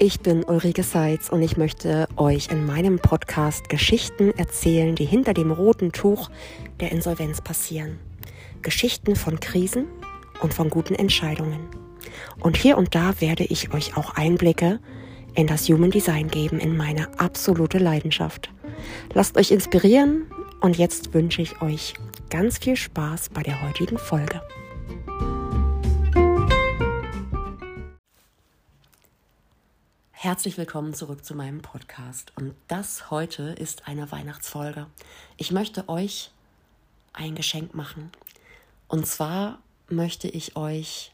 Ich bin Ulrike Seitz und ich möchte euch in meinem Podcast Geschichten erzählen, die hinter dem roten Tuch der Insolvenz passieren. Geschichten von Krisen und von guten Entscheidungen. Und hier und da werde ich euch auch Einblicke in das Human Design geben, in meine absolute Leidenschaft. Lasst euch inspirieren und jetzt wünsche ich euch ganz viel Spaß bei der heutigen Folge. Herzlich willkommen zurück zu meinem Podcast. Und das heute ist eine Weihnachtsfolge. Ich möchte euch ein Geschenk machen. Und zwar möchte ich euch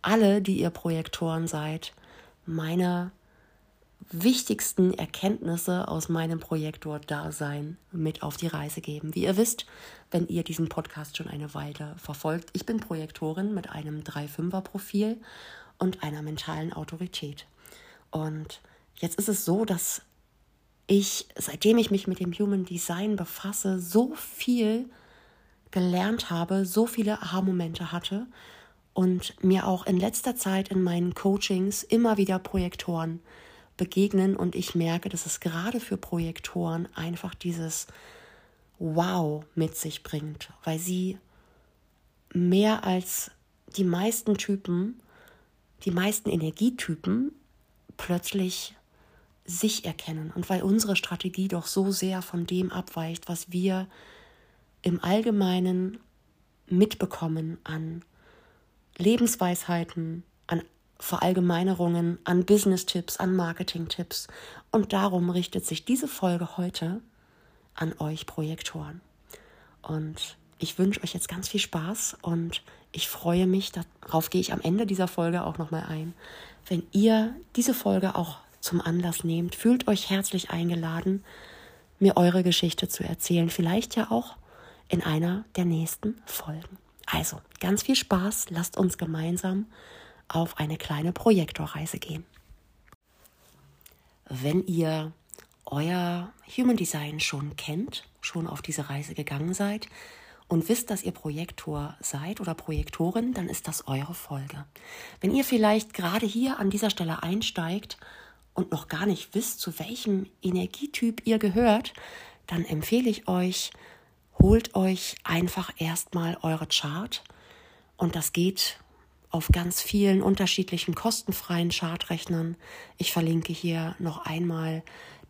alle, die ihr Projektoren seid, meine wichtigsten Erkenntnisse aus meinem Projektor-Dasein mit auf die Reise geben. Wie ihr wisst, wenn ihr diesen Podcast schon eine Weile verfolgt, ich bin Projektorin mit einem 3-5er-Profil und einer mentalen Autorität. Und jetzt ist es so, dass ich, seitdem ich mich mit dem Human Design befasse, so viel gelernt habe, so viele Aha-Momente hatte und mir auch in letzter Zeit in meinen Coachings immer wieder Projektoren begegnen und ich merke, dass es gerade für Projektoren einfach dieses Wow mit sich bringt, weil sie mehr als die meisten Typen die meisten Energietypen plötzlich sich erkennen und weil unsere Strategie doch so sehr von dem abweicht, was wir im Allgemeinen mitbekommen an Lebensweisheiten, an Verallgemeinerungen, an Business-Tipps, an Marketing-Tipps. Und darum richtet sich diese Folge heute an euch Projektoren. Und ich wünsche euch jetzt ganz viel Spaß und ich freue mich, darauf gehe ich am Ende dieser Folge auch nochmal ein, wenn ihr diese Folge auch zum Anlass nehmt, fühlt euch herzlich eingeladen, mir eure Geschichte zu erzählen, vielleicht ja auch in einer der nächsten Folgen. Also, ganz viel Spaß, lasst uns gemeinsam auf eine kleine Projektorreise gehen. Wenn ihr euer Human Design schon kennt, schon auf diese Reise gegangen seid, und wisst, dass ihr Projektor seid oder Projektorin, dann ist das eure Folge. Wenn ihr vielleicht gerade hier an dieser Stelle einsteigt und noch gar nicht wisst, zu welchem Energietyp ihr gehört, dann empfehle ich euch, holt euch einfach erstmal eure Chart und das geht auf ganz vielen unterschiedlichen kostenfreien Chartrechnern. Ich verlinke hier noch einmal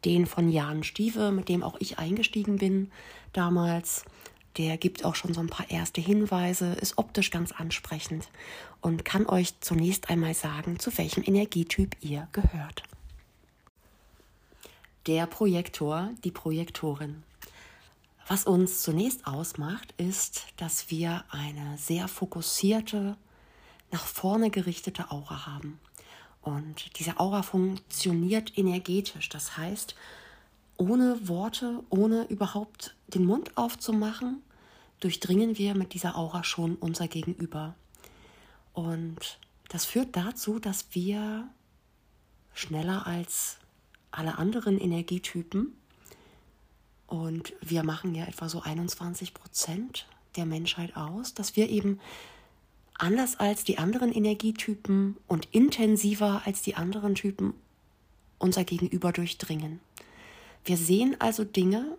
den von Jan Stieve, mit dem auch ich eingestiegen bin damals. Der gibt auch schon so ein paar erste Hinweise, ist optisch ganz ansprechend und kann euch zunächst einmal sagen, zu welchem Energietyp ihr gehört. Der Projektor, die Projektorin. Was uns zunächst ausmacht, ist, dass wir eine sehr fokussierte, nach vorne gerichtete Aura haben. Und diese Aura funktioniert energetisch. Das heißt, ohne Worte, ohne überhaupt den Mund aufzumachen, durchdringen wir mit dieser Aura schon unser Gegenüber. Und das führt dazu, dass wir schneller als alle anderen Energietypen und wir machen ja etwa so 21 Prozent der Menschheit aus, dass wir eben anders als die anderen Energietypen und intensiver als die anderen Typen unser Gegenüber durchdringen. Wir sehen also Dinge,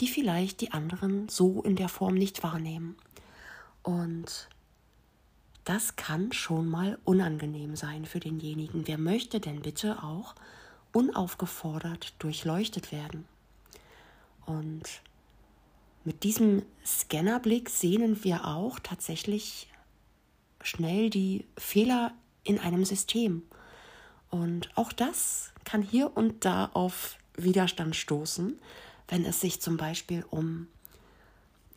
die vielleicht die anderen so in der Form nicht wahrnehmen. Und das kann schon mal unangenehm sein für denjenigen. Wer möchte denn bitte auch unaufgefordert durchleuchtet werden? Und mit diesem Scannerblick sehnen wir auch tatsächlich schnell die Fehler in einem System. Und auch das kann hier und da auf Widerstand stoßen, wenn es sich zum Beispiel um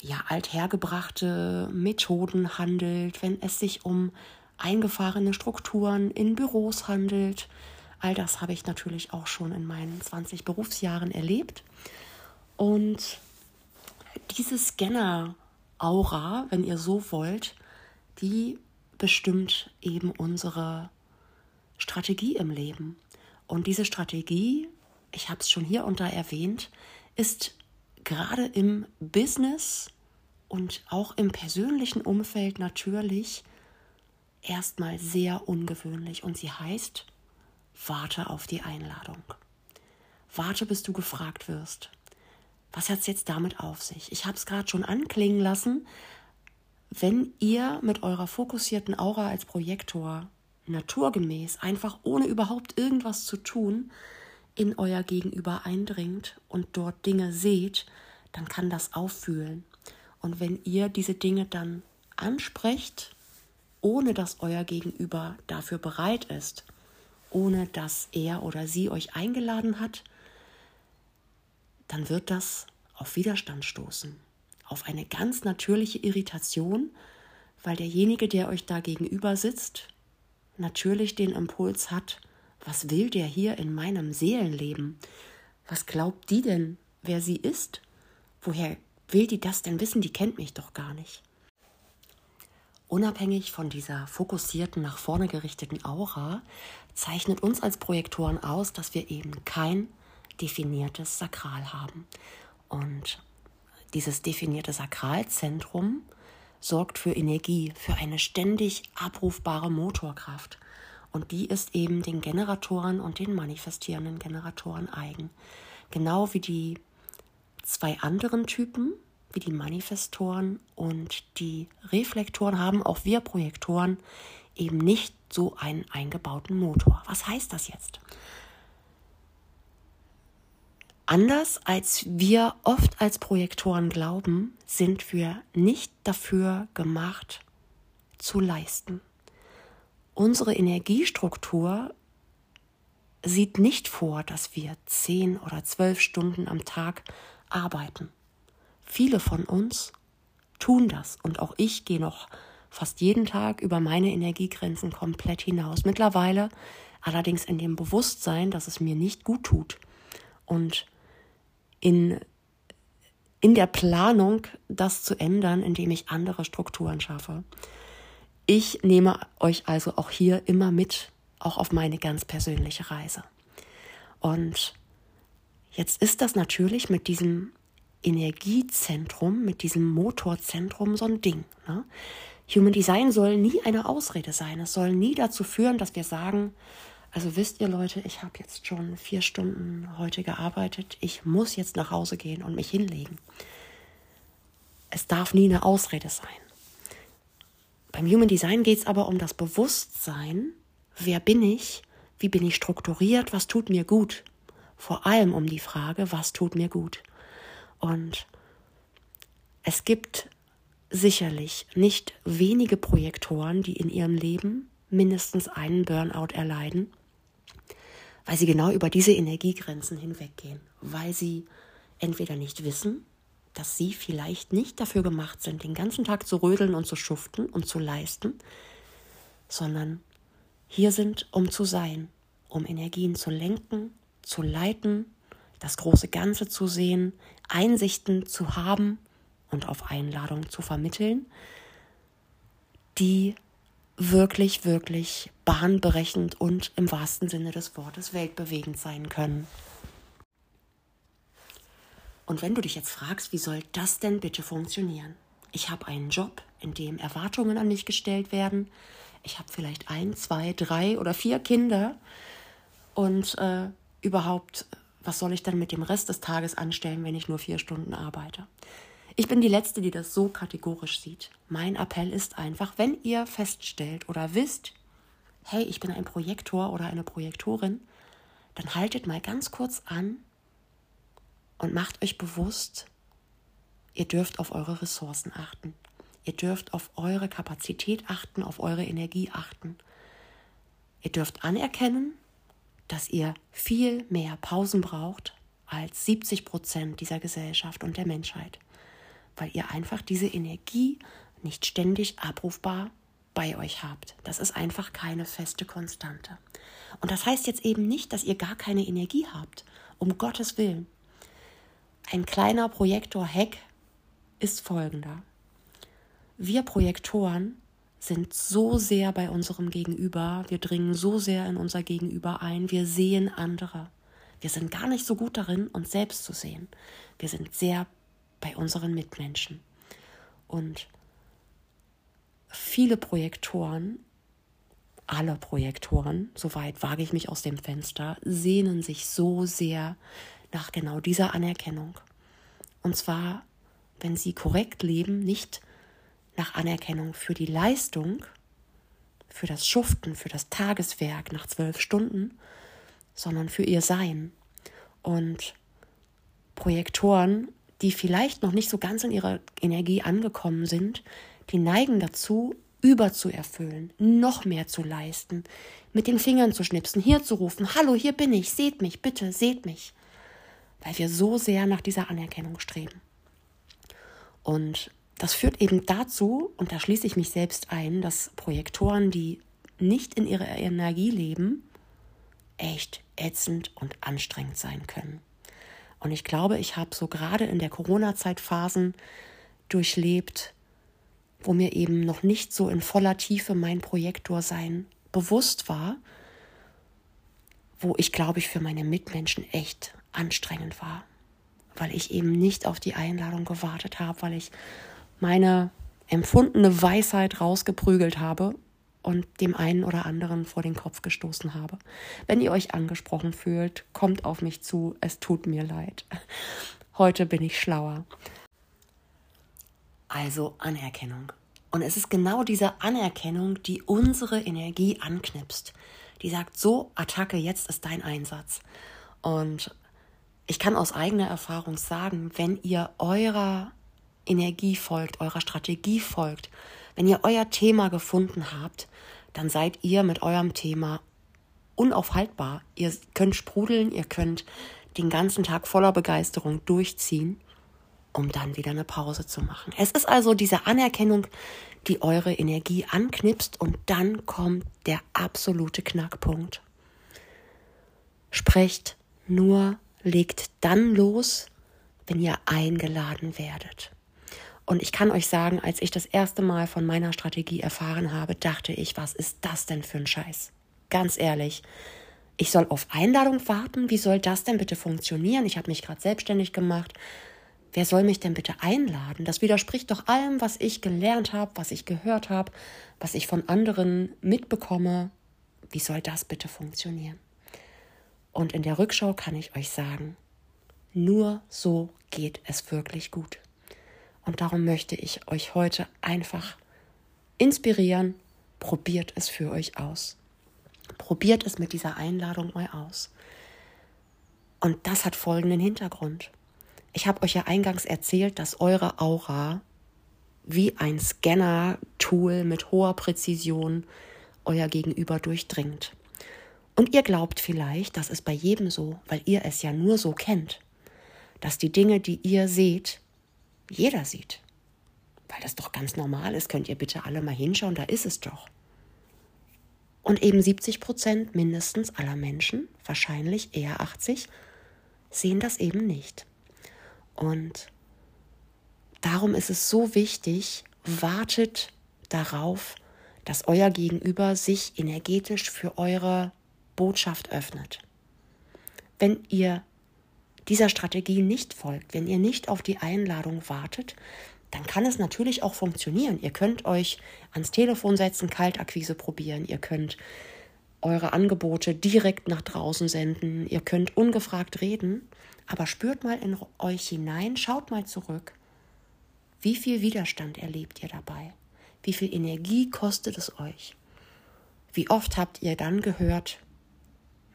ja, althergebrachte Methoden handelt, wenn es sich um eingefahrene Strukturen in Büros handelt. All das habe ich natürlich auch schon in meinen 20 Berufsjahren erlebt. Und diese Scanner-Aura, wenn ihr so wollt, die bestimmt eben unsere Strategie im Leben. Und diese Strategie, ich habe es schon hier und da erwähnt, ist gerade im Business und auch im persönlichen Umfeld natürlich erstmal sehr ungewöhnlich und sie heißt warte auf die Einladung. Warte, bis du gefragt wirst. Was hat es jetzt damit auf sich? Ich habe es gerade schon anklingen lassen. Wenn ihr mit eurer fokussierten Aura als Projektor naturgemäß, einfach ohne überhaupt irgendwas zu tun, in euer Gegenüber eindringt und dort Dinge seht, dann kann das auffühlen. Und wenn ihr diese Dinge dann ansprecht, ohne dass euer Gegenüber dafür bereit ist, ohne dass er oder sie euch eingeladen hat, dann wird das auf Widerstand stoßen, auf eine ganz natürliche Irritation, weil derjenige, der euch da gegenüber sitzt, natürlich den Impuls hat, was will der hier in meinem Seelenleben? Was glaubt die denn, wer sie ist? Woher will die das denn wissen? Die kennt mich doch gar nicht. Unabhängig von dieser fokussierten, nach vorne gerichteten Aura zeichnet uns als Projektoren aus, dass wir eben kein definiertes Sakral haben. Und dieses definierte Sakralzentrum sorgt für Energie, für eine ständig abrufbare Motorkraft. Und die ist eben den Generatoren und den manifestierenden Generatoren eigen. Genau wie die zwei anderen Typen, wie die Manifestoren und die Reflektoren, haben auch wir Projektoren eben nicht so einen eingebauten Motor. Was heißt das jetzt? Anders als wir oft als Projektoren glauben, sind wir nicht dafür gemacht zu leisten. Unsere Energiestruktur sieht nicht vor, dass wir zehn oder zwölf Stunden am Tag arbeiten. Viele von uns tun das und auch ich gehe noch fast jeden Tag über meine Energiegrenzen komplett hinaus. Mittlerweile allerdings in dem Bewusstsein, dass es mir nicht gut tut und in, in der Planung, das zu ändern, indem ich andere Strukturen schaffe. Ich nehme euch also auch hier immer mit, auch auf meine ganz persönliche Reise. Und jetzt ist das natürlich mit diesem Energiezentrum, mit diesem Motorzentrum so ein Ding. Ne? Human Design soll nie eine Ausrede sein. Es soll nie dazu führen, dass wir sagen, also wisst ihr Leute, ich habe jetzt schon vier Stunden heute gearbeitet. Ich muss jetzt nach Hause gehen und mich hinlegen. Es darf nie eine Ausrede sein. Beim Human Design geht es aber um das Bewusstsein, wer bin ich, wie bin ich strukturiert, was tut mir gut. Vor allem um die Frage, was tut mir gut. Und es gibt sicherlich nicht wenige Projektoren, die in ihrem Leben mindestens einen Burnout erleiden weil sie genau über diese Energiegrenzen hinweggehen, weil sie entweder nicht wissen, dass sie vielleicht nicht dafür gemacht sind, den ganzen Tag zu rödeln und zu schuften und zu leisten, sondern hier sind, um zu sein, um Energien zu lenken, zu leiten, das große Ganze zu sehen, Einsichten zu haben und auf Einladung zu vermitteln, die wirklich, wirklich bahnbrechend und im wahrsten Sinne des Wortes weltbewegend sein können. Und wenn du dich jetzt fragst, wie soll das denn bitte funktionieren? Ich habe einen Job, in dem Erwartungen an mich gestellt werden. Ich habe vielleicht ein, zwei, drei oder vier Kinder. Und äh, überhaupt, was soll ich dann mit dem Rest des Tages anstellen, wenn ich nur vier Stunden arbeite? Ich bin die Letzte, die das so kategorisch sieht. Mein Appell ist einfach, wenn ihr feststellt oder wisst, hey, ich bin ein Projektor oder eine Projektorin, dann haltet mal ganz kurz an und macht euch bewusst, ihr dürft auf eure Ressourcen achten. Ihr dürft auf eure Kapazität achten, auf eure Energie achten. Ihr dürft anerkennen, dass ihr viel mehr Pausen braucht als 70 Prozent dieser Gesellschaft und der Menschheit weil ihr einfach diese Energie nicht ständig abrufbar bei euch habt. Das ist einfach keine feste Konstante. Und das heißt jetzt eben nicht, dass ihr gar keine Energie habt. Um Gottes Willen. Ein kleiner Projektor-Hack ist folgender. Wir Projektoren sind so sehr bei unserem Gegenüber, wir dringen so sehr in unser Gegenüber ein, wir sehen andere. Wir sind gar nicht so gut darin, uns selbst zu sehen. Wir sind sehr bei unseren Mitmenschen. Und viele Projektoren alle Projektoren, soweit wage ich mich aus dem Fenster, sehnen sich so sehr nach genau dieser Anerkennung. Und zwar, wenn sie korrekt leben, nicht nach Anerkennung für die Leistung, für das Schuften, für das Tageswerk nach zwölf Stunden, sondern für ihr Sein. Und Projektoren, die vielleicht noch nicht so ganz in ihrer Energie angekommen sind, die neigen dazu, überzuerfüllen, noch mehr zu leisten, mit den Fingern zu schnipsen, hier zu rufen, hallo, hier bin ich, seht mich, bitte, seht mich, weil wir so sehr nach dieser Anerkennung streben. Und das führt eben dazu, und da schließe ich mich selbst ein, dass Projektoren, die nicht in ihrer Energie leben, echt ätzend und anstrengend sein können. Und ich glaube, ich habe so gerade in der Corona-Zeit Phasen durchlebt, wo mir eben noch nicht so in voller Tiefe mein Projektorsein bewusst war, wo ich, glaube ich, für meine Mitmenschen echt anstrengend war, weil ich eben nicht auf die Einladung gewartet habe, weil ich meine empfundene Weisheit rausgeprügelt habe und dem einen oder anderen vor den Kopf gestoßen habe. Wenn ihr euch angesprochen fühlt, kommt auf mich zu, es tut mir leid. Heute bin ich schlauer. Also Anerkennung. Und es ist genau diese Anerkennung, die unsere Energie anknipst. Die sagt, so, Attacke, jetzt ist dein Einsatz. Und ich kann aus eigener Erfahrung sagen, wenn ihr eurer Energie folgt, eurer Strategie folgt, wenn ihr euer Thema gefunden habt, dann seid ihr mit eurem Thema unaufhaltbar. Ihr könnt sprudeln, ihr könnt den ganzen Tag voller Begeisterung durchziehen um dann wieder eine Pause zu machen. Es ist also diese Anerkennung, die eure Energie anknipst und dann kommt der absolute Knackpunkt. Sprecht nur, legt dann los, wenn ihr eingeladen werdet. Und ich kann euch sagen, als ich das erste Mal von meiner Strategie erfahren habe, dachte ich, was ist das denn für ein Scheiß? Ganz ehrlich. Ich soll auf Einladung warten? Wie soll das denn bitte funktionieren? Ich habe mich gerade selbstständig gemacht, Wer soll mich denn bitte einladen? Das widerspricht doch allem, was ich gelernt habe, was ich gehört habe, was ich von anderen mitbekomme. Wie soll das bitte funktionieren? Und in der Rückschau kann ich euch sagen, nur so geht es wirklich gut. Und darum möchte ich euch heute einfach inspirieren, probiert es für euch aus. Probiert es mit dieser Einladung mal aus. Und das hat folgenden Hintergrund. Ich habe euch ja eingangs erzählt, dass eure Aura wie ein Scanner-Tool mit hoher Präzision euer Gegenüber durchdringt. Und ihr glaubt vielleicht, das ist bei jedem so, weil ihr es ja nur so kennt, dass die Dinge, die ihr seht, jeder sieht. Weil das doch ganz normal ist, könnt ihr bitte alle mal hinschauen, da ist es doch. Und eben 70 Prozent mindestens aller Menschen, wahrscheinlich eher 80, sehen das eben nicht. Und darum ist es so wichtig, wartet darauf, dass euer Gegenüber sich energetisch für eure Botschaft öffnet. Wenn ihr dieser Strategie nicht folgt, wenn ihr nicht auf die Einladung wartet, dann kann es natürlich auch funktionieren. Ihr könnt euch ans Telefon setzen, Kaltakquise probieren, ihr könnt eure Angebote direkt nach draußen senden, ihr könnt ungefragt reden, aber spürt mal in euch hinein, schaut mal zurück. Wie viel Widerstand erlebt ihr dabei? Wie viel Energie kostet es euch? Wie oft habt ihr dann gehört,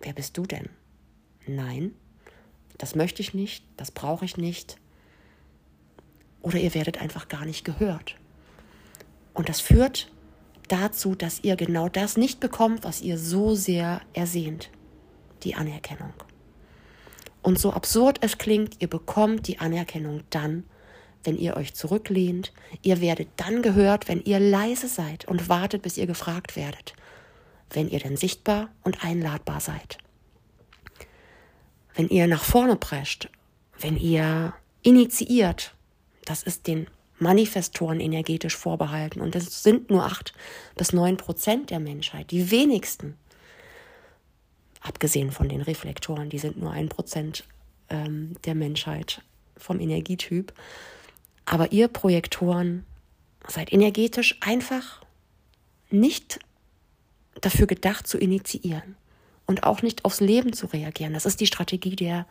wer bist du denn? Nein, das möchte ich nicht, das brauche ich nicht. Oder ihr werdet einfach gar nicht gehört. Und das führt dazu, dass ihr genau das nicht bekommt, was ihr so sehr ersehnt, die Anerkennung. Und so absurd es klingt, ihr bekommt die Anerkennung dann, wenn ihr euch zurücklehnt. Ihr werdet dann gehört, wenn ihr leise seid und wartet, bis ihr gefragt werdet. Wenn ihr denn sichtbar und einladbar seid. Wenn ihr nach vorne prescht, wenn ihr initiiert, das ist den Manifestoren energetisch vorbehalten. Und das sind nur acht bis neun Prozent der Menschheit, die wenigsten abgesehen von den Reflektoren, die sind nur ein Prozent ähm, der Menschheit vom Energietyp. Aber ihr Projektoren seid energetisch einfach nicht dafür gedacht zu initiieren und auch nicht aufs Leben zu reagieren. Das ist die Strategie der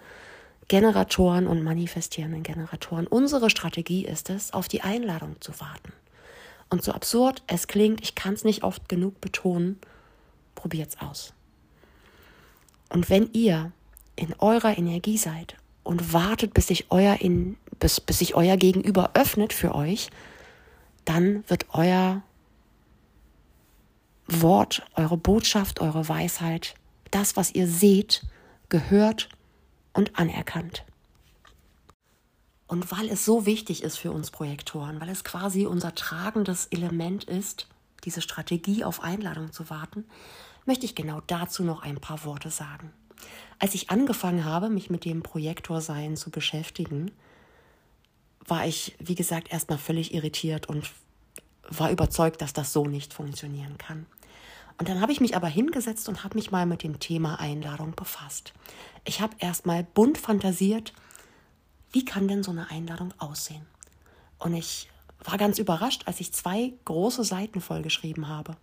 Generatoren und manifestierenden Generatoren. Unsere Strategie ist es, auf die Einladung zu warten. Und so absurd es klingt, ich kann es nicht oft genug betonen, probiert's aus. Und wenn ihr in eurer Energie seid und wartet, bis sich euer, in, bis, bis sich euer Gegenüber öffnet für euch, dann wird euer Wort, eure Botschaft, eure Weisheit, das, was ihr seht, gehört und anerkannt. Und weil es so wichtig ist für uns Projektoren, weil es quasi unser tragendes Element ist, diese Strategie auf Einladung zu warten, möchte ich genau dazu noch ein paar Worte sagen. Als ich angefangen habe, mich mit dem Projektorsein zu beschäftigen, war ich, wie gesagt, erstmal völlig irritiert und war überzeugt, dass das so nicht funktionieren kann. Und dann habe ich mich aber hingesetzt und habe mich mal mit dem Thema Einladung befasst. Ich habe erstmal bunt fantasiert, wie kann denn so eine Einladung aussehen? Und ich war ganz überrascht, als ich zwei große Seiten vollgeschrieben habe.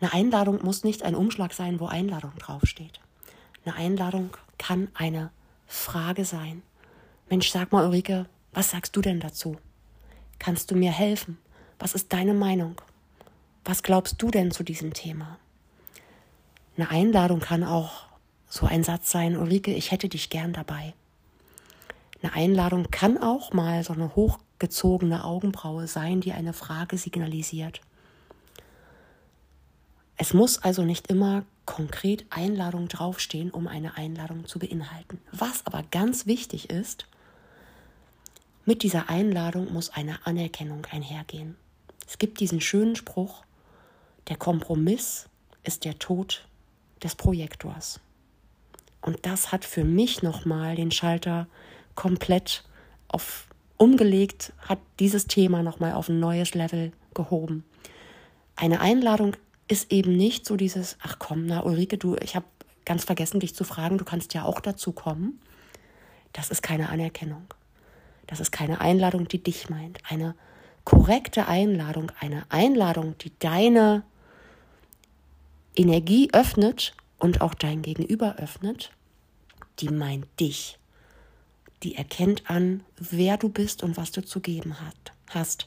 Eine Einladung muss nicht ein Umschlag sein, wo Einladung draufsteht. Eine Einladung kann eine Frage sein. Mensch, sag mal, Ulrike, was sagst du denn dazu? Kannst du mir helfen? Was ist deine Meinung? Was glaubst du denn zu diesem Thema? Eine Einladung kann auch so ein Satz sein, Ulrike, ich hätte dich gern dabei. Eine Einladung kann auch mal so eine hochgezogene Augenbraue sein, die eine Frage signalisiert. Es muss also nicht immer konkret Einladung draufstehen, um eine Einladung zu beinhalten. Was aber ganz wichtig ist, mit dieser Einladung muss eine Anerkennung einhergehen. Es gibt diesen schönen Spruch, der Kompromiss ist der Tod des Projektors. Und das hat für mich nochmal den Schalter komplett auf umgelegt, hat dieses Thema nochmal auf ein neues Level gehoben. Eine Einladung ist eben nicht so dieses, ach komm, na Ulrike, du, ich habe ganz vergessen, dich zu fragen, du kannst ja auch dazu kommen. Das ist keine Anerkennung. Das ist keine Einladung, die dich meint. Eine korrekte Einladung, eine Einladung, die deine Energie öffnet und auch dein Gegenüber öffnet, die meint dich. Die erkennt an, wer du bist und was du zu geben hast.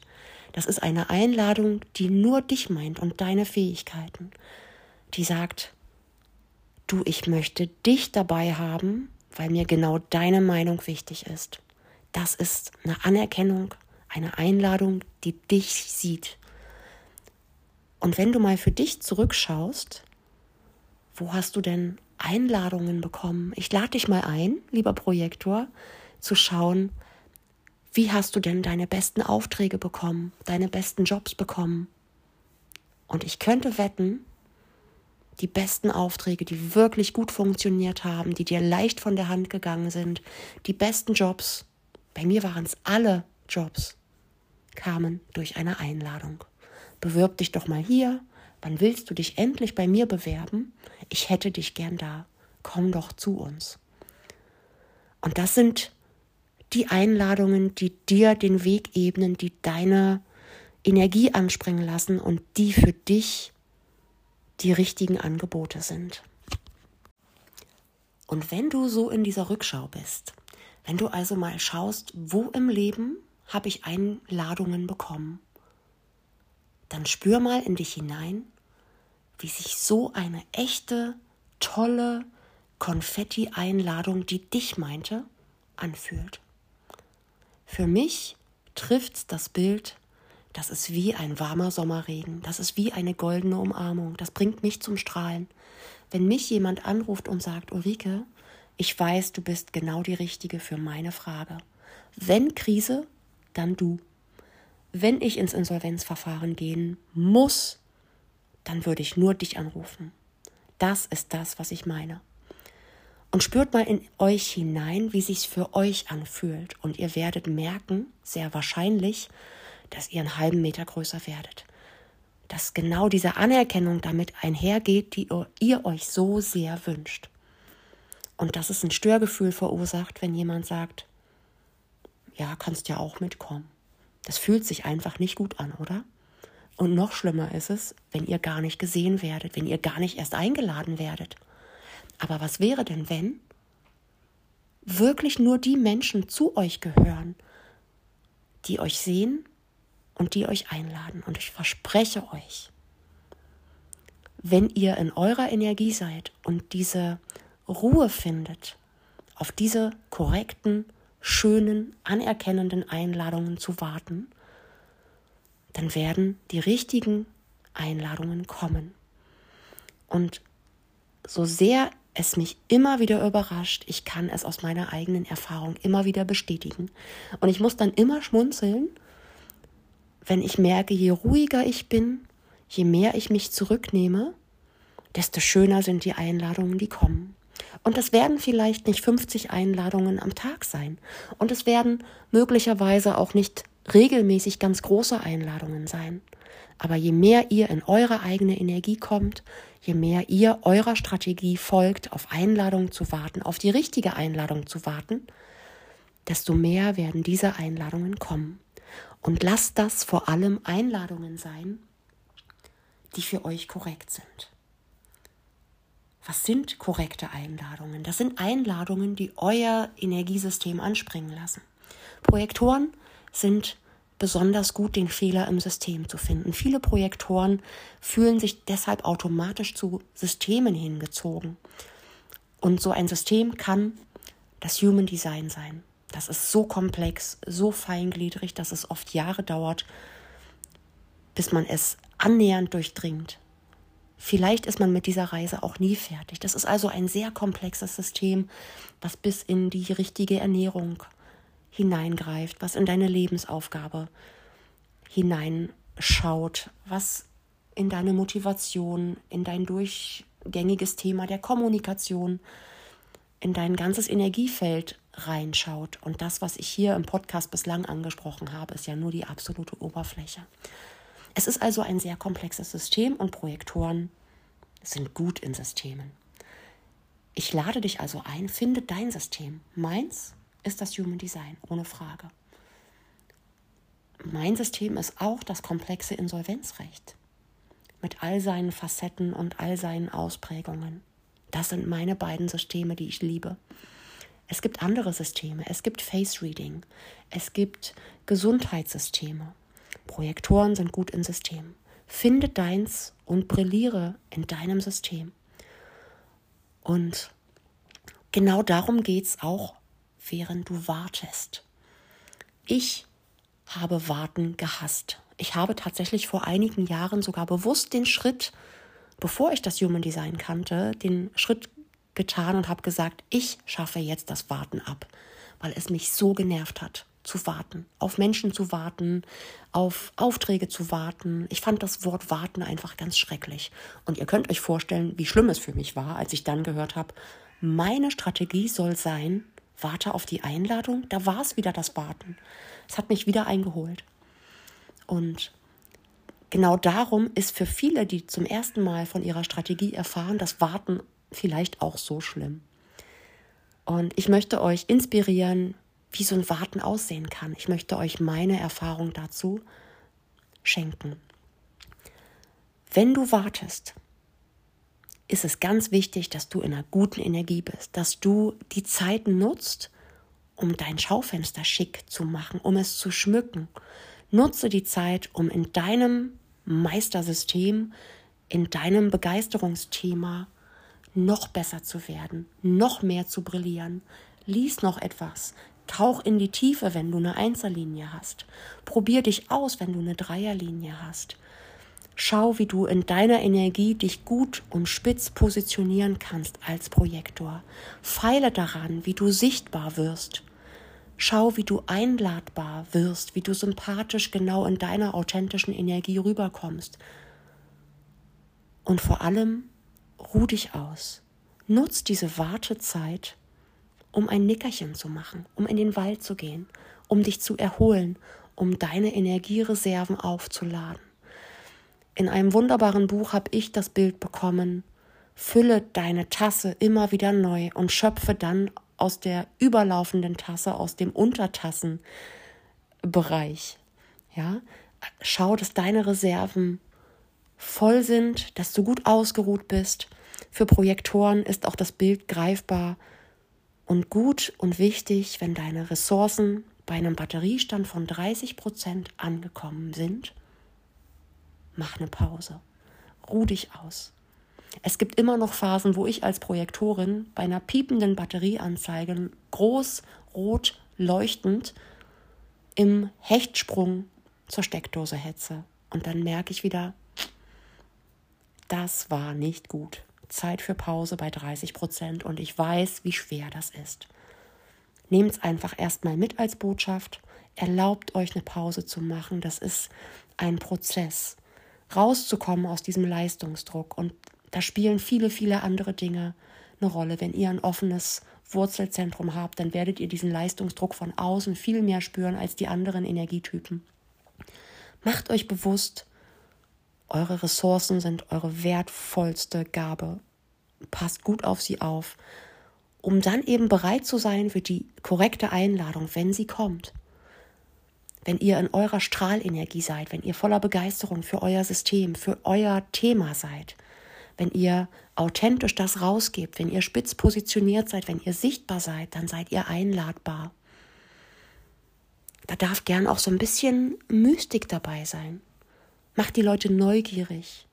Das ist eine Einladung, die nur dich meint und deine Fähigkeiten. Die sagt, du, ich möchte dich dabei haben, weil mir genau deine Meinung wichtig ist. Das ist eine Anerkennung, eine Einladung, die dich sieht. Und wenn du mal für dich zurückschaust, wo hast du denn Einladungen bekommen? Ich lade dich mal ein, lieber Projektor, zu schauen, wie hast du denn deine besten Aufträge bekommen, deine besten Jobs bekommen? Und ich könnte wetten, die besten Aufträge, die wirklich gut funktioniert haben, die dir leicht von der Hand gegangen sind, die besten Jobs, bei mir waren es alle Jobs, kamen durch eine Einladung. Bewirb dich doch mal hier, wann willst du dich endlich bei mir bewerben? Ich hätte dich gern da, komm doch zu uns. Und das sind die Einladungen, die dir den Weg ebnen, die deine Energie anspringen lassen und die für dich die richtigen Angebote sind. Und wenn du so in dieser Rückschau bist, wenn du also mal schaust, wo im Leben habe ich Einladungen bekommen, dann spür mal in dich hinein, wie sich so eine echte, tolle Konfetti-Einladung, die dich meinte, anfühlt. Für mich trifft das Bild, das ist wie ein warmer Sommerregen, das ist wie eine goldene Umarmung, das bringt mich zum Strahlen. Wenn mich jemand anruft und sagt, Ulrike, ich weiß, du bist genau die Richtige für meine Frage. Wenn Krise, dann du. Wenn ich ins Insolvenzverfahren gehen muss, dann würde ich nur dich anrufen. Das ist das, was ich meine. Und spürt mal in euch hinein, wie sich's für euch anfühlt. Und ihr werdet merken, sehr wahrscheinlich, dass ihr einen halben Meter größer werdet. Dass genau diese Anerkennung damit einhergeht, die ihr euch so sehr wünscht. Und dass es ein Störgefühl verursacht, wenn jemand sagt, ja, kannst ja auch mitkommen. Das fühlt sich einfach nicht gut an, oder? Und noch schlimmer ist es, wenn ihr gar nicht gesehen werdet, wenn ihr gar nicht erst eingeladen werdet. Aber was wäre denn, wenn wirklich nur die Menschen zu euch gehören, die euch sehen und die euch einladen? Und ich verspreche euch, wenn ihr in eurer Energie seid und diese Ruhe findet, auf diese korrekten, schönen, anerkennenden Einladungen zu warten, dann werden die richtigen Einladungen kommen. Und so sehr es mich immer wieder überrascht, ich kann es aus meiner eigenen Erfahrung immer wieder bestätigen. Und ich muss dann immer schmunzeln, wenn ich merke, je ruhiger ich bin, je mehr ich mich zurücknehme, desto schöner sind die Einladungen, die kommen. Und es werden vielleicht nicht 50 Einladungen am Tag sein. Und es werden möglicherweise auch nicht regelmäßig ganz große Einladungen sein. Aber je mehr ihr in eure eigene Energie kommt, je mehr ihr eurer Strategie folgt, auf Einladungen zu warten, auf die richtige Einladung zu warten, desto mehr werden diese Einladungen kommen. Und lasst das vor allem Einladungen sein, die für euch korrekt sind. Was sind korrekte Einladungen? Das sind Einladungen, die euer Energiesystem anspringen lassen. Projektoren sind besonders gut, den Fehler im System zu finden. Viele Projektoren fühlen sich deshalb automatisch zu Systemen hingezogen. Und so ein System kann das Human Design sein. Das ist so komplex, so feingliedrig, dass es oft Jahre dauert, bis man es annähernd durchdringt. Vielleicht ist man mit dieser Reise auch nie fertig. Das ist also ein sehr komplexes System, was bis in die richtige Ernährung hineingreift, was in deine Lebensaufgabe hineinschaut, was in deine Motivation, in dein durchgängiges Thema der Kommunikation, in dein ganzes Energiefeld reinschaut. Und das, was ich hier im Podcast bislang angesprochen habe, ist ja nur die absolute Oberfläche. Es ist also ein sehr komplexes System und Projektoren sind gut in Systemen. Ich lade dich also ein, finde dein System. Meins ist das Human Design, ohne Frage. Mein System ist auch das komplexe Insolvenzrecht mit all seinen Facetten und all seinen Ausprägungen. Das sind meine beiden Systeme, die ich liebe. Es gibt andere Systeme, es gibt Face Reading, es gibt Gesundheitssysteme. Projektoren sind gut in Systemen. Finde deins und brilliere in deinem System. Und genau darum geht es auch, während du wartest. Ich habe Warten gehasst. Ich habe tatsächlich vor einigen Jahren sogar bewusst den Schritt, bevor ich das Human Design kannte, den Schritt getan und habe gesagt, ich schaffe jetzt das Warten ab, weil es mich so genervt hat zu warten, auf Menschen zu warten, auf Aufträge zu warten. Ich fand das Wort warten einfach ganz schrecklich. Und ihr könnt euch vorstellen, wie schlimm es für mich war, als ich dann gehört habe, meine Strategie soll sein, warte auf die Einladung. Da war es wieder das Warten. Es hat mich wieder eingeholt. Und genau darum ist für viele, die zum ersten Mal von ihrer Strategie erfahren, das Warten vielleicht auch so schlimm. Und ich möchte euch inspirieren, wie so ein Warten aussehen kann. Ich möchte euch meine Erfahrung dazu schenken. Wenn du wartest, ist es ganz wichtig, dass du in einer guten Energie bist, dass du die Zeit nutzt, um dein Schaufenster schick zu machen, um es zu schmücken. Nutze die Zeit, um in deinem Meistersystem, in deinem Begeisterungsthema noch besser zu werden, noch mehr zu brillieren. Lies noch etwas, Tauch in die Tiefe, wenn du eine Einzellinie hast. Probier dich aus, wenn du eine Dreierlinie hast. Schau, wie du in deiner Energie dich gut und spitz positionieren kannst als Projektor. Feile daran, wie du sichtbar wirst. Schau, wie du einladbar wirst, wie du sympathisch genau in deiner authentischen Energie rüberkommst. Und vor allem, ruh dich aus. Nutz diese Wartezeit um ein Nickerchen zu machen, um in den Wald zu gehen, um dich zu erholen, um deine Energiereserven aufzuladen. In einem wunderbaren Buch habe ich das Bild bekommen, fülle deine Tasse immer wieder neu und schöpfe dann aus der überlaufenden Tasse, aus dem Untertassenbereich. Ja, schau, dass deine Reserven voll sind, dass du gut ausgeruht bist. Für Projektoren ist auch das Bild greifbar und gut und wichtig, wenn deine Ressourcen bei einem Batteriestand von 30 Prozent angekommen sind. Mach eine Pause. Ruh dich aus. Es gibt immer noch Phasen, wo ich als Projektorin bei einer piependen Batterieanzeige groß, rot, leuchtend im Hechtsprung zur Steckdose hetze. Und dann merke ich wieder, das war nicht gut. Zeit für Pause bei 30 Prozent und ich weiß, wie schwer das ist. Nehmt es einfach erstmal mit als Botschaft. Erlaubt euch eine Pause zu machen. Das ist ein Prozess. Rauszukommen aus diesem Leistungsdruck. Und da spielen viele, viele andere Dinge eine Rolle. Wenn ihr ein offenes Wurzelzentrum habt, dann werdet ihr diesen Leistungsdruck von außen viel mehr spüren als die anderen Energietypen. Macht euch bewusst, eure Ressourcen sind eure wertvollste Gabe. Passt gut auf sie auf, um dann eben bereit zu sein für die korrekte Einladung, wenn sie kommt. Wenn ihr in eurer Strahlenergie seid, wenn ihr voller Begeisterung für euer System, für euer Thema seid, wenn ihr authentisch das rausgebt, wenn ihr spitz positioniert seid, wenn ihr sichtbar seid, dann seid ihr einladbar. Da darf gern auch so ein bisschen Mystik dabei sein. Macht die Leute neugierig.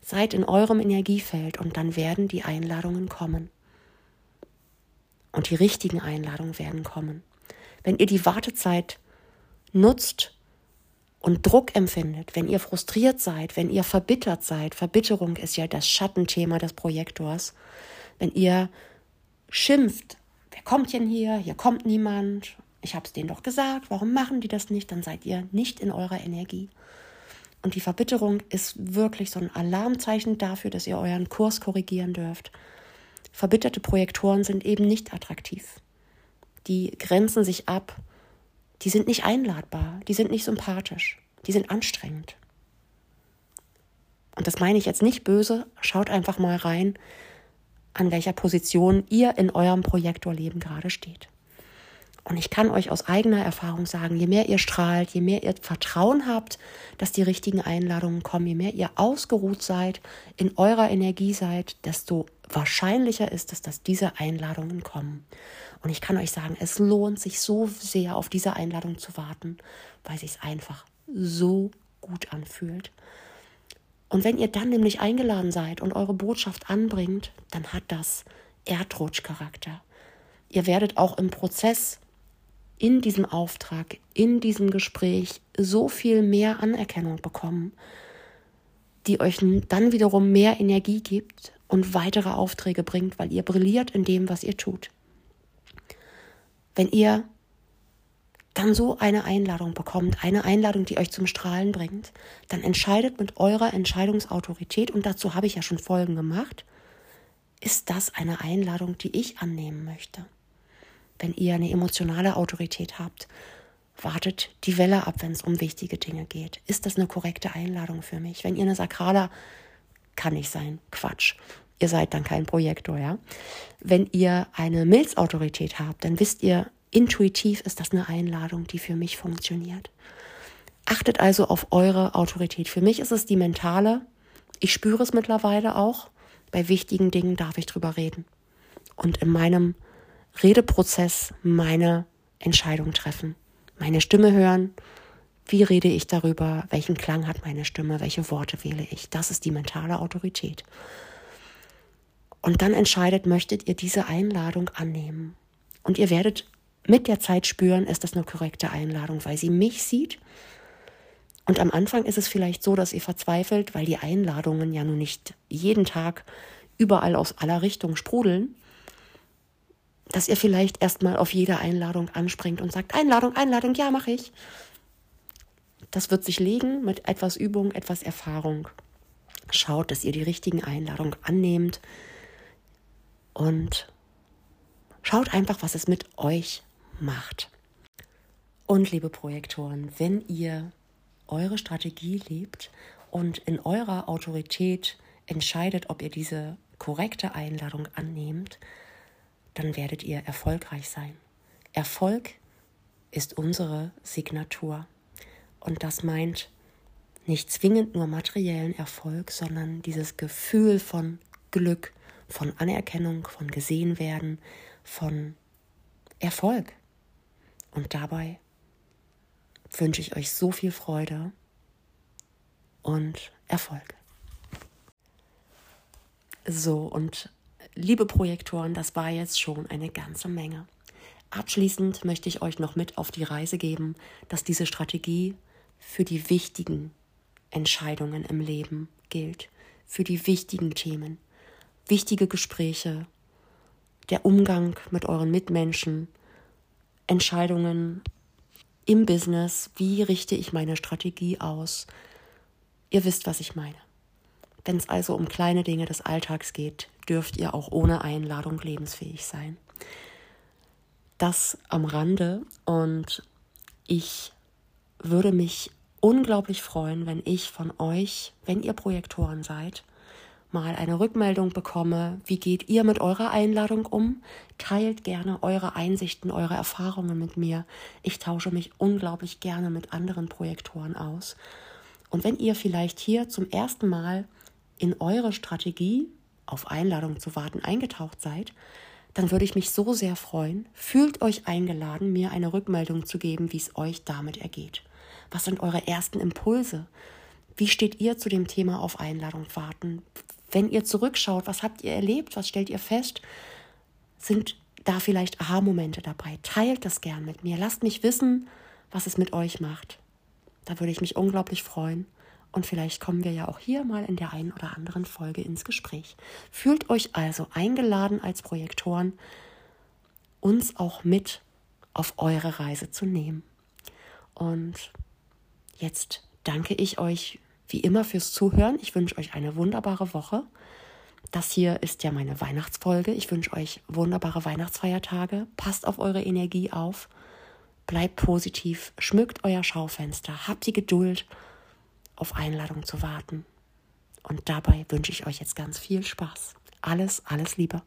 Seid in eurem Energiefeld und dann werden die Einladungen kommen. Und die richtigen Einladungen werden kommen. Wenn ihr die Wartezeit nutzt und Druck empfindet, wenn ihr frustriert seid, wenn ihr verbittert seid, Verbitterung ist ja das Schattenthema des Projektors, wenn ihr schimpft, wer kommt denn hier, hier kommt niemand, ich habe es denen doch gesagt, warum machen die das nicht, dann seid ihr nicht in eurer Energie. Und die Verbitterung ist wirklich so ein Alarmzeichen dafür, dass ihr euren Kurs korrigieren dürft. Verbitterte Projektoren sind eben nicht attraktiv. Die grenzen sich ab. Die sind nicht einladbar. Die sind nicht sympathisch. Die sind anstrengend. Und das meine ich jetzt nicht böse. Schaut einfach mal rein, an welcher Position ihr in eurem Projektorleben gerade steht. Und ich kann euch aus eigener Erfahrung sagen, je mehr ihr strahlt, je mehr ihr Vertrauen habt, dass die richtigen Einladungen kommen, je mehr ihr ausgeruht seid, in eurer Energie seid, desto wahrscheinlicher ist es, dass diese Einladungen kommen. Und ich kann euch sagen, es lohnt sich so sehr, auf diese Einladung zu warten, weil es sich einfach so gut anfühlt. Und wenn ihr dann nämlich eingeladen seid und eure Botschaft anbringt, dann hat das Erdrutschcharakter. Ihr werdet auch im Prozess in diesem Auftrag, in diesem Gespräch so viel mehr Anerkennung bekommen, die euch dann wiederum mehr Energie gibt und weitere Aufträge bringt, weil ihr brilliert in dem, was ihr tut. Wenn ihr dann so eine Einladung bekommt, eine Einladung, die euch zum Strahlen bringt, dann entscheidet mit eurer Entscheidungsautorität, und dazu habe ich ja schon Folgen gemacht, ist das eine Einladung, die ich annehmen möchte wenn ihr eine emotionale Autorität habt, wartet die Welle ab, wenn es um wichtige Dinge geht. Ist das eine korrekte Einladung für mich? Wenn ihr eine Sakrala, kann nicht sein, Quatsch. Ihr seid dann kein Projektor, ja? Wenn ihr eine Milzautorität habt, dann wisst ihr, intuitiv ist das eine Einladung, die für mich funktioniert. Achtet also auf eure Autorität. Für mich ist es die mentale. Ich spüre es mittlerweile auch. Bei wichtigen Dingen darf ich drüber reden. Und in meinem Redeprozess meine Entscheidung treffen. Meine Stimme hören. Wie rede ich darüber? Welchen Klang hat meine Stimme? Welche Worte wähle ich? Das ist die mentale Autorität. Und dann entscheidet, möchtet ihr diese Einladung annehmen? Und ihr werdet mit der Zeit spüren, ist das eine korrekte Einladung, weil sie mich sieht. Und am Anfang ist es vielleicht so, dass ihr verzweifelt, weil die Einladungen ja nun nicht jeden Tag überall aus aller Richtungen sprudeln dass ihr vielleicht erstmal auf jede Einladung anspringt und sagt, Einladung, Einladung, ja, mache ich. Das wird sich legen mit etwas Übung, etwas Erfahrung. Schaut, dass ihr die richtigen Einladungen annehmt und schaut einfach, was es mit euch macht. Und liebe Projektoren, wenn ihr eure Strategie lebt und in eurer Autorität entscheidet, ob ihr diese korrekte Einladung annehmt, dann werdet ihr erfolgreich sein. Erfolg ist unsere Signatur. Und das meint nicht zwingend nur materiellen Erfolg, sondern dieses Gefühl von Glück, von Anerkennung, von gesehen werden, von Erfolg. Und dabei wünsche ich euch so viel Freude und Erfolg. So, und liebe Projektoren, das war jetzt schon eine ganze Menge. Abschließend möchte ich euch noch mit auf die Reise geben, dass diese Strategie für die wichtigen Entscheidungen im Leben gilt, für die wichtigen Themen, wichtige Gespräche, der Umgang mit euren Mitmenschen, Entscheidungen im Business, wie richte ich meine Strategie aus. Ihr wisst, was ich meine. Wenn es also um kleine Dinge des Alltags geht, dürft ihr auch ohne Einladung lebensfähig sein. Das am Rande und ich würde mich unglaublich freuen, wenn ich von euch, wenn ihr Projektoren seid, mal eine Rückmeldung bekomme, wie geht ihr mit eurer Einladung um? Teilt gerne eure Einsichten, eure Erfahrungen mit mir. Ich tausche mich unglaublich gerne mit anderen Projektoren aus. Und wenn ihr vielleicht hier zum ersten Mal in eure Strategie auf Einladung zu warten eingetaucht seid, dann würde ich mich so sehr freuen. Fühlt euch eingeladen, mir eine Rückmeldung zu geben, wie es euch damit ergeht. Was sind eure ersten Impulse? Wie steht ihr zu dem Thema auf Einladung warten? Wenn ihr zurückschaut, was habt ihr erlebt? Was stellt ihr fest? Sind da vielleicht Aha-Momente dabei? Teilt das gern mit mir. Lasst mich wissen, was es mit euch macht. Da würde ich mich unglaublich freuen. Und vielleicht kommen wir ja auch hier mal in der einen oder anderen Folge ins Gespräch. Fühlt euch also eingeladen als Projektoren, uns auch mit auf eure Reise zu nehmen. Und jetzt danke ich euch wie immer fürs Zuhören. Ich wünsche euch eine wunderbare Woche. Das hier ist ja meine Weihnachtsfolge. Ich wünsche euch wunderbare Weihnachtsfeiertage. Passt auf eure Energie auf. Bleibt positiv. Schmückt euer Schaufenster. Habt die Geduld, auf Einladung zu warten. Und dabei wünsche ich euch jetzt ganz viel Spaß. Alles, alles Liebe.